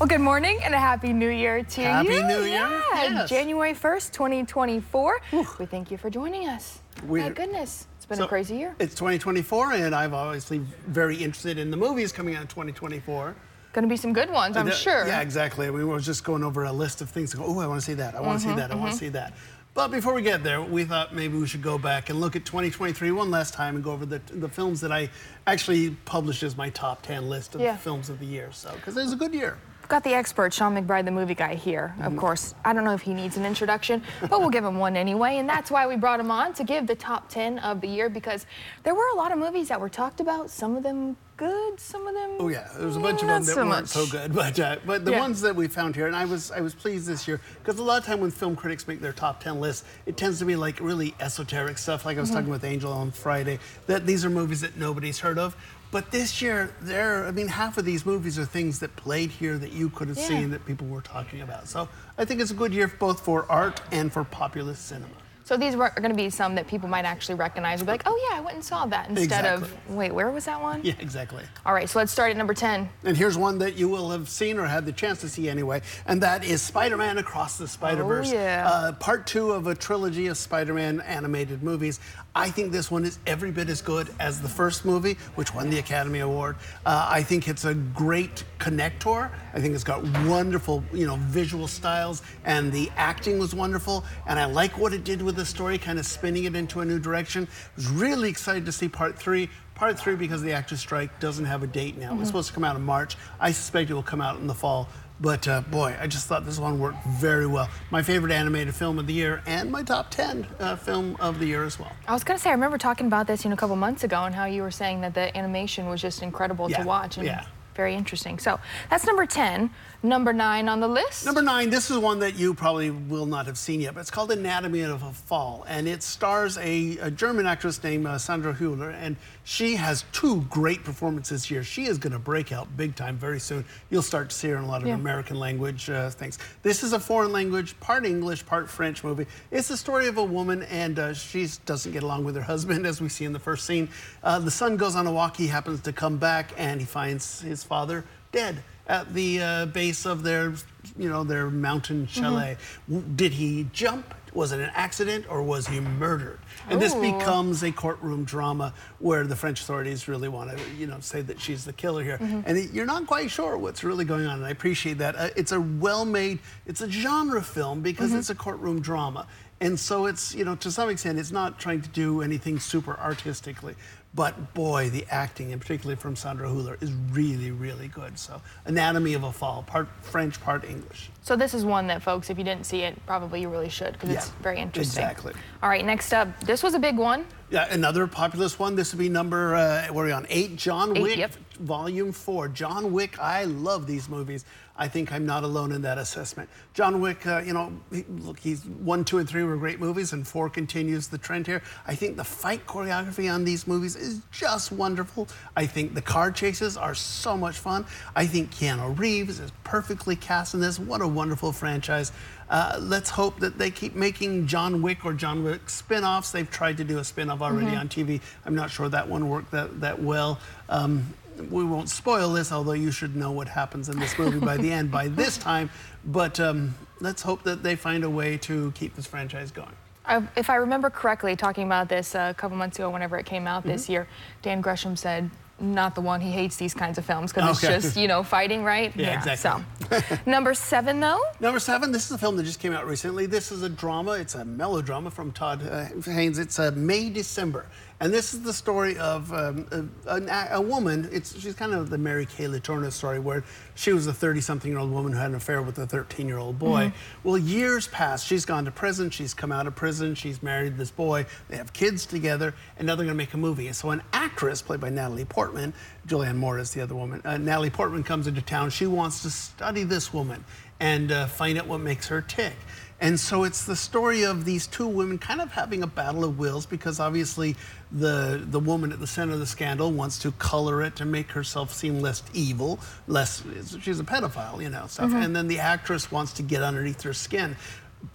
Well, good morning and a happy new year to happy you. Happy New Year. Yeah, yes. January 1st, 2024. Whew. We thank you for joining us. We're, My goodness, it's been so a crazy year. It's 2024, and I'm obviously very interested in the movies coming out in 2024. Going to be some good ones, I'm sure. Yeah, exactly. We were just going over a list of things. To go, oh, I want to see that. I want to mm -hmm, see that. I mm -hmm. want to see that. But before we get there, we thought maybe we should go back and look at 2023 one last time and go over the, the films that I actually published as my top 10 list of yeah. films of the year. So, because it was a good year got the expert, Sean McBride, the movie guy, here. Of mm-hmm. course, I don't know if he needs an introduction, but we'll give him one anyway. And that's why we brought him on to give the top 10 of the year because there were a lot of movies that were talked about, some of them good, some of them. Oh yeah, there was a bunch of them that so weren't much. so good, but uh, but the yeah. ones that we found here, and I was I was pleased this year because a lot of time when film critics make their top ten lists, it tends to be like really esoteric stuff. Like I was mm -hmm. talking with Angel on Friday, that these are movies that nobody's heard of. But this year, there, I mean, half of these movies are things that played here that you could have yeah. seen that people were talking about. So I think it's a good year both for art and for populist cinema. So these are going to be some that people might actually recognize and be like, oh yeah, I went and saw that instead exactly. of, wait, where was that one? Yeah, exactly. All right, so let's start at number 10. And here's one that you will have seen or had the chance to see anyway, and that is Spider-Man Across the Spider-Verse. Oh, yeah. Uh, part two of a trilogy of Spider-Man animated movies. I think this one is every bit as good as the first movie, which won the Academy Award. Uh, I think it's a great connector. I think it's got wonderful, you know, visual styles, and the acting was wonderful. And I like what it did with the story, kind of spinning it into a new direction. I was really excited to see part three. Part three, because the actors' strike doesn't have a date now. Mm -hmm. It was mm-hmm. supposed to come out in March. I suspect it will come out in the fall. But uh, boy, I just thought this one worked very well. My favorite animated film of the year and my top 10 uh, film of the year as well. I was going to say, I remember talking about this you know, a couple months ago and how you were saying that the animation was just incredible yeah. to watch. And yeah very interesting. So that's number 10. Number nine on the list. Number nine, this is one that you probably will not have seen yet, but it's called Anatomy of a Fall, and it stars a, a German actress named uh, Sandra Hüller, and she has two great performances here. She is going to break out big time very soon. You'll start to see her in a lot of yeah. American language uh, things. This is a foreign language, part English, part French movie. It's the story of a woman, and uh, she doesn't get along with her husband, as we see in the first scene. Uh, the son goes on a walk. He happens to come back, and he finds his father dead at the uh, base of their, you know, their mountain mm-hmm. chalet. Mm -hmm. Did he jump? Was it an accident or was he murdered? And Ooh. this becomes a courtroom drama where the French authorities really want to, you know, say that she's the killer here. Mm -hmm. And you're not quite sure what's really going on. And I appreciate that. Uh, it's a well-made, it's a genre film because mm -hmm. it's a courtroom drama. And so it's, you know, to some extent, it's not trying to do anything super artistically. But boy, the acting, and particularly from Sandra Hüller, is really, really good. So, Anatomy of a Fall, part French, part English. So this is one that, folks, if you didn't see it, probably you really should because yeah, it's very interesting. Exactly. All right, next up, this was a big one. Yeah, another populous one. This would be number, uh, what are we on, eight? John eight, Wick, yep. Volume 4. John Wick, I love these movies. I think I'm not alone in that assessment. John Wick, uh, you know, he, look, he's one, two, and three were great movies, and four continues the trend here. I think the fight choreography on these movies is just wonderful. I think the car chases are so much fun. I think Keanu Reeves is perfectly cast in this. What a wonderful franchise. Uh, let's hope that they keep making John Wick or John Wick spin-offs. They've tried to do a spin-off already mm -hmm. on TV. I'm not sure that one worked that, that well. Um, we won't spoil this, although you should know what happens in this movie by the end by this time. But um, let's hope that they find a way to keep this franchise going. Uh, if I remember correctly, talking about this uh, a couple months ago, whenever it came out mm -hmm. this mm-hmm. year, Dan Gresham said not the one. He hates these kinds of films because okay. it's just, you know, fighting, right? Yeah, yeah exactly. So, number seven, though? Number seven, this is a film that just came out recently. This is a drama. It's a melodrama from Todd uh, Haynes. It's uh, May, December. And this is the story of um, a, a, woman. It's she's kind of the Mary Kay Letourneau story, where she was a 30-something-year-old woman who had an affair with a 13-year-old boy. Mm -hmm. Well, years pass. She's gone to prison. She's come out of prison. She's married this boy. They have kids together, and now they're going to make a movie. And so an actress played by Natalie Portman, Julianne Moore is the other woman. Uh, Natalie Portman comes into town. She wants to study this woman and uh, find out what makes her tick. And so it's the story of these two women kind of having a battle of wills because obviously the the woman at the center of the scandal wants to color it to make herself seem less evil, less she's a pedophile, you know, stuff. Mm -hmm. And then the actress wants to get underneath her skin.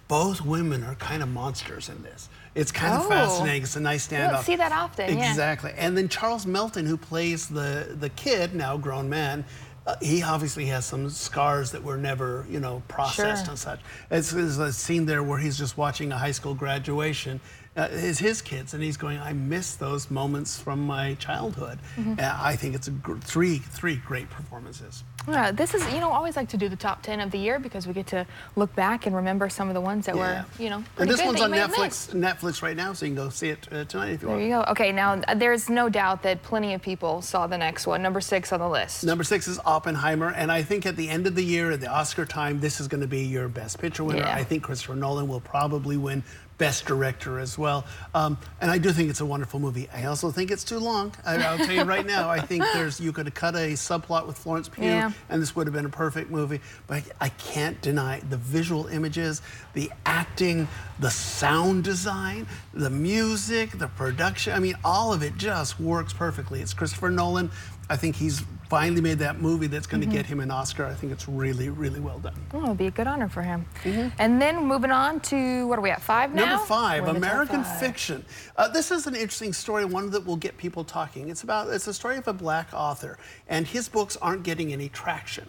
Both women are kind of monsters in this. It's kind oh. of fascinating. It's a nice standoff. You don't see that often. Exactly. Yeah. And then Charles Melton, who plays the the kid, now grown man, uh, he obviously has some scars that were never, you know, processed Sure. and such. It's, there's a scene there where he's just watching a high school graduation. Uh, is his kids, and he's going. I miss those moments from my childhood. Mm-hmm. Uh, I think it's a gr- three three great performances. Yeah, this is, you know, always like to do the top 10 of the year because we get to look back and remember some of the ones that were, you know, and this one's on. Netflix. Netflix right now, so you can go see it uh, tonight if you There want. you go. Okay, now uh, there's no doubt that plenty of people saw the next one, number six on the list. Number six is Oppenheimer, and I think at the end of the year, at the Oscar time, this is going to be your Best Picture winner. Yeah. I think Christopher Nolan will probably win Best Director as well. Um, and I do think it's a wonderful movie. I also think it's too long. I, I'll tell you right now. I think there's you could have cut a subplot with Florence Pugh, Yeah. and this would have been a perfect movie. But I can't deny the visual images, the acting, the sound design, the music, the production. I mean, all of it just works perfectly. It's Christopher Nolan. I think he's finally made that movie that's Mm-hmm. going to get him an Oscar. I think it's really, really well done. Oh, it'd be a good honor for him. And then moving on to, what are we at, five now? Mm-hmm. Number five, We're in the top American five. fiction. Uh, this is an interesting story, one that will get people talking. It's about it's a story of a black author, and his books aren't getting any traction.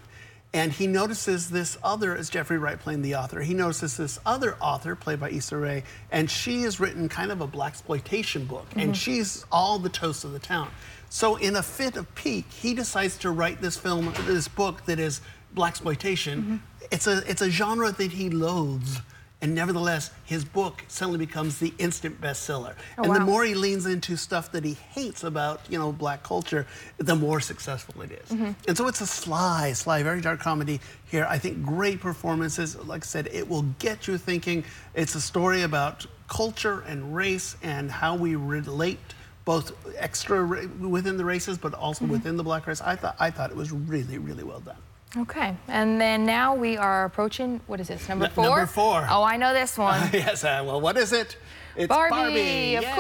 And he notices this other, as Jeffrey Wright playing the author, he notices this other author played by Issa Rae, and she has written kind of a black exploitation book, and she's all the toast of the town. So in a fit of pique, he decides to write this film, this book that is black exploitation. It's a it's a genre that he loathes. And nevertheless, his book suddenly becomes the instant bestseller. Oh, and the more he leans into stuff that he hates about, you know, black culture, the more successful it is. Mm-hmm. And so it's a sly, sly, very dark comedy here. I think great performances. Like I said, it will get you thinking. It's a story about culture and race and how we relate both extra within the races, but also Mm-hmm. within the black race. I thought I thought it was really, really well done. Okay, and then now we are approaching, what is this, number N- four? number four. Oh, I know this one. yes, uh, well, what is it? It's Barbie, of Yeah.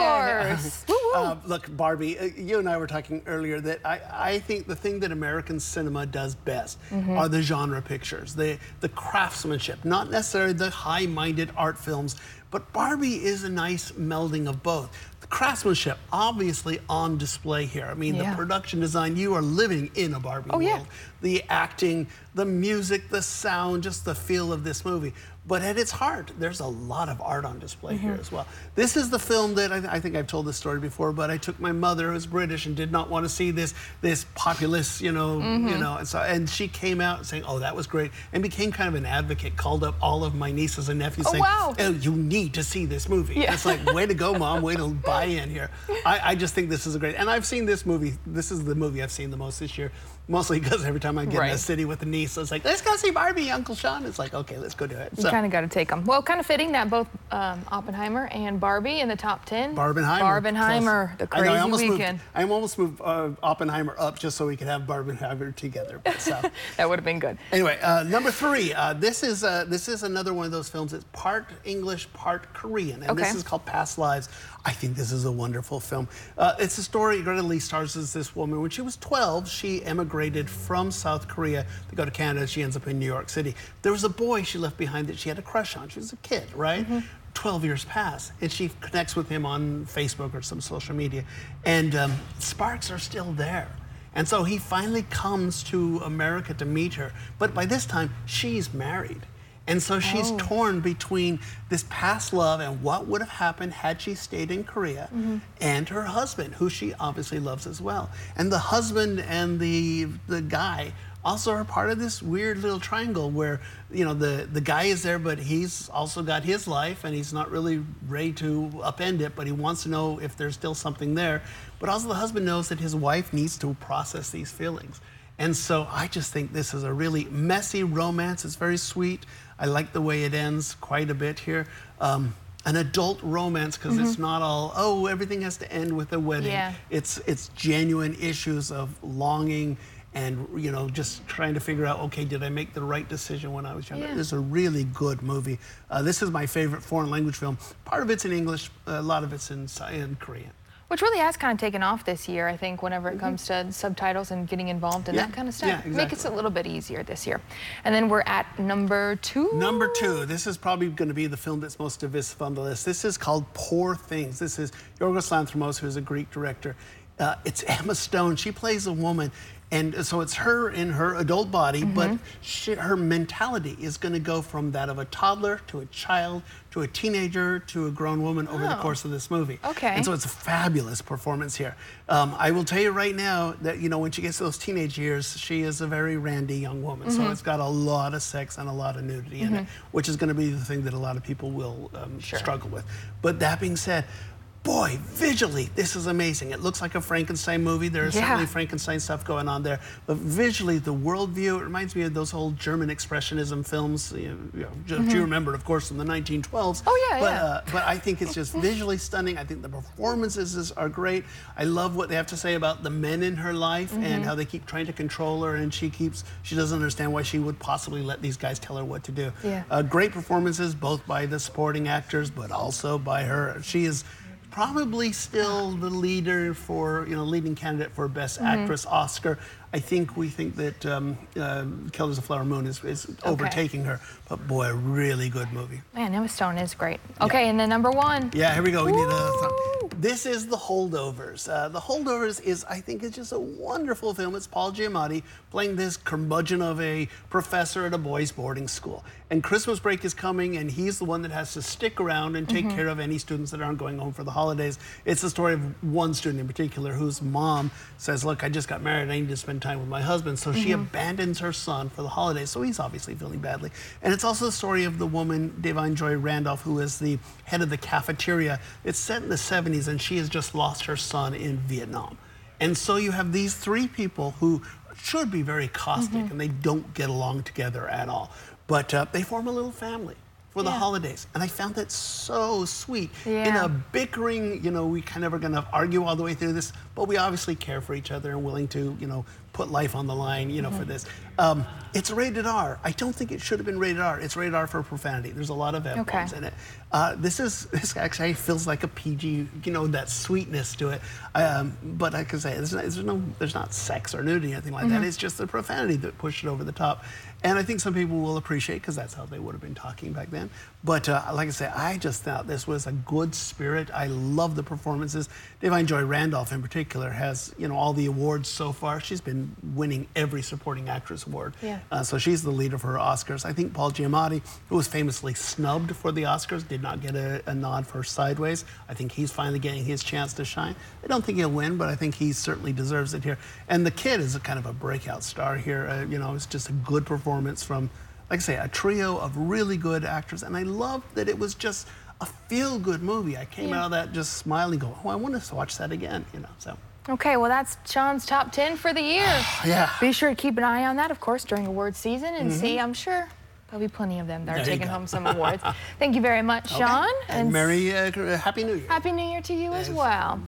course. Uh, look, Barbie, uh, you and I were talking earlier that I, I think the thing that American cinema does best Mm-hmm. are the genre pictures, the, the craftsmanship, not necessarily the high minded art films, but Barbie is a nice melding of both. Craftsmanship, obviously on display here. I mean, Yeah. the production design, you are living in a Barbie Oh, world yeah. the acting, the music, the sound, just the feel of this movie. But at its heart, there's a lot of art on display here Mm-hmm. as well. This is the film that I, I think I've told this story before, but I took my mother, who's British, and did not want to see this this populist, you know, Mm-hmm. you know, and so and she came out saying, "Oh, that was great," and became kind of an advocate. Called up all of my nieces and nephews, Oh, saying, wow. "Oh, you need to see this movie." Yeah. It's like, way to go, mom, way to buy in here. I, I just think this is a great, and I've seen this movie. This is the movie I've seen the most this year, mostly because every time I get in Right. a city with a niece, it's like, let's go see Barbie, Uncle Sean. It's like, okay, let's go do it. You kind of got to take them. Well, kind of fitting that both um, Oppenheimer and Barbie in the top 10. Barbenheimer. Barbenheimer, Plus- the I know, crazy I almost weekend. Moved, I almost moved uh, Oppenheimer up just so we could have Barbenheimer together. But, so. That would have been good. Anyway, uh, number three. Uh, this is uh, this is another one of those films. It's part English, part Korean, and this is called Past Lives. I think this is a wonderful film. Uh, it's a story. Greta Lee stars as this woman. When she was 12, she emigrated from South Korea to go to Canada. She ends up in New York City. There was a boy she left behind that she had a crush on. She was a kid, right? 12 years pass, and she connects with him on Facebook or some social media, and um, sparks are still there. And so he finally comes to America to meet her. But by this time, she's married. And so she's Oh. torn between this past love and what would have happened had she stayed in Korea and her husband, who she obviously loves as well. And the husband and the, the guy also are part of this weird little triangle where, you know, the, the guy is there, but he's also got his life and he's not really ready to upend it, but he wants to know if there's still something there. But also the husband knows that his wife needs to process these feelings. And so I just think this is a really messy romance. It's very sweet. I like the way it ends quite a bit here. Um, an adult romance because it's not all oh everything has to end with a wedding. Yeah. It's it's genuine issues of longing and you know just trying to figure out okay did I make the right decision when I was younger. Yeah. This is a really good movie. Uh, this is my favorite foreign language film. Part of it's in English, a lot of it's in, in Korean. Which really has kind of taken off this year, I think, whenever it comes to subtitles and getting involved in Mm-hmm. Yeah, that kind of stuff. yeah, Make it a little bit easier this year. And then we're at number two. Number two, this is probably going to be the film that's most divisive on the list. This is called Poor Things. This is Yorgos Lanthimos, who's a Greek director. Uh, it's Emma Stone. She plays a woman, And so it's her in her adult body, Mm-hmm. but she, her mentality is going to go from that of a toddler to a child to a teenager to a grown woman over the Oh. course of this movie. Okay. And so it's a fabulous performance here. Um, I will tell you right now that you know when she gets to those teenage years, she is a very randy young woman. Mm-hmm. So it's got a lot of sex and a lot of nudity in it, which is going to be the thing that a lot of people will um, Sure. struggle with. But that being said. Boy, visually, this is amazing. It looks like a Frankenstein movie. There is Yeah. certainly Frankenstein stuff going on there. But visually, the worldview, it reminds me of those old German Expressionism films. You know, if you remember, of course, from the 1912s. Mm-hmm. Oh, yeah, but, yeah. Uh, but I think it's just visually stunning. I think the performances are great. I love what they have to say about the men in her life Mm-hmm. and how they keep trying to control her, and she keeps she doesn't understand why she would possibly let these guys tell her what to do. Yeah. Uh, great performances, both by the supporting actors, but also by her. She is probably still the leader for you know leading candidate for best Mm-hmm. actress Oscar. I think we think that um, uh, Killers of Flower Moon is, is overtaking her, but boy, a really good movie. Man, Emma Stone is great. Okay, and then number one. Yeah, here we go. We need a. Woo! This is The Holdovers. Uh, the Holdovers is, I think, it's just a wonderful film. It's Paul Giamatti playing this curmudgeon of a professor at a boys' boarding school. And Christmas break is coming, and he's the one that has to stick around and take mm-hmm. care of any students that aren't going home for the holidays. It's the story of one student in particular whose mom says, "Look, I just got married. I need to spend time with my husband." So she mm-hmm. abandons her son for the holidays. So he's obviously feeling badly. And it's also the story of the woman, Da'Vine Joy Randolph, who is the head of the cafeteria. It's set in the 70s, and she has just lost her son in Vietnam. And so you have these three people who should be very caustic, mm-hmm. and they don't get along together at all. But uh, they form a little family for the Yeah. holidays, and I found that so sweet. Yeah. In a bickering, you know, we kind of are going to argue all the way through this, but we obviously care for each other and willing to, you know, put life on the line, you know, for this. Um, it's rated R. I don't think it should have been rated R. It's rated R for profanity. There's a lot of F bombs Okay. in it. Uh, this is this actually feels like a PG, you know, that sweetness to it. Um, but like I can say, there's, no- there's no, there's not sex or nudity or anything like that. It's just the profanity that pushed it over the top. And I think some people will appreciate because that's how they would have been talking back then. But uh, like I say, I just thought this was a good spirit. I love the performances. Da'Vine Joy Randolph, in particular, has you know all the awards so far. She's been winning every supporting actress award. Yeah. Uh, so she's the leader for her Oscars. I think Paul Giamatti, who was famously snubbed for the Oscars, did not get a, a nod for Sideways. I think he's finally getting his chance to shine. I don't think he'll win, but I think he certainly deserves it here. And the kid is a kind of a breakout star here. Uh, you know, it's just a good performance from, like I say, a trio of really good actors. And I loved that it was just a feel-good movie. I came Yeah. out of that just smiling, going, "Oh, I want to watch that again." You know, so. Okay, well, that's Sean's top 10 for the year. Yeah. Be sure to keep an eye on that, of course, during award season and see, I'm sure there'll be plenty of them that are Mm-hmm. There you taking home some awards. Thank you very much, Okay. Sean. And Merry uh, Happy New Year. Happy New Year to you as well.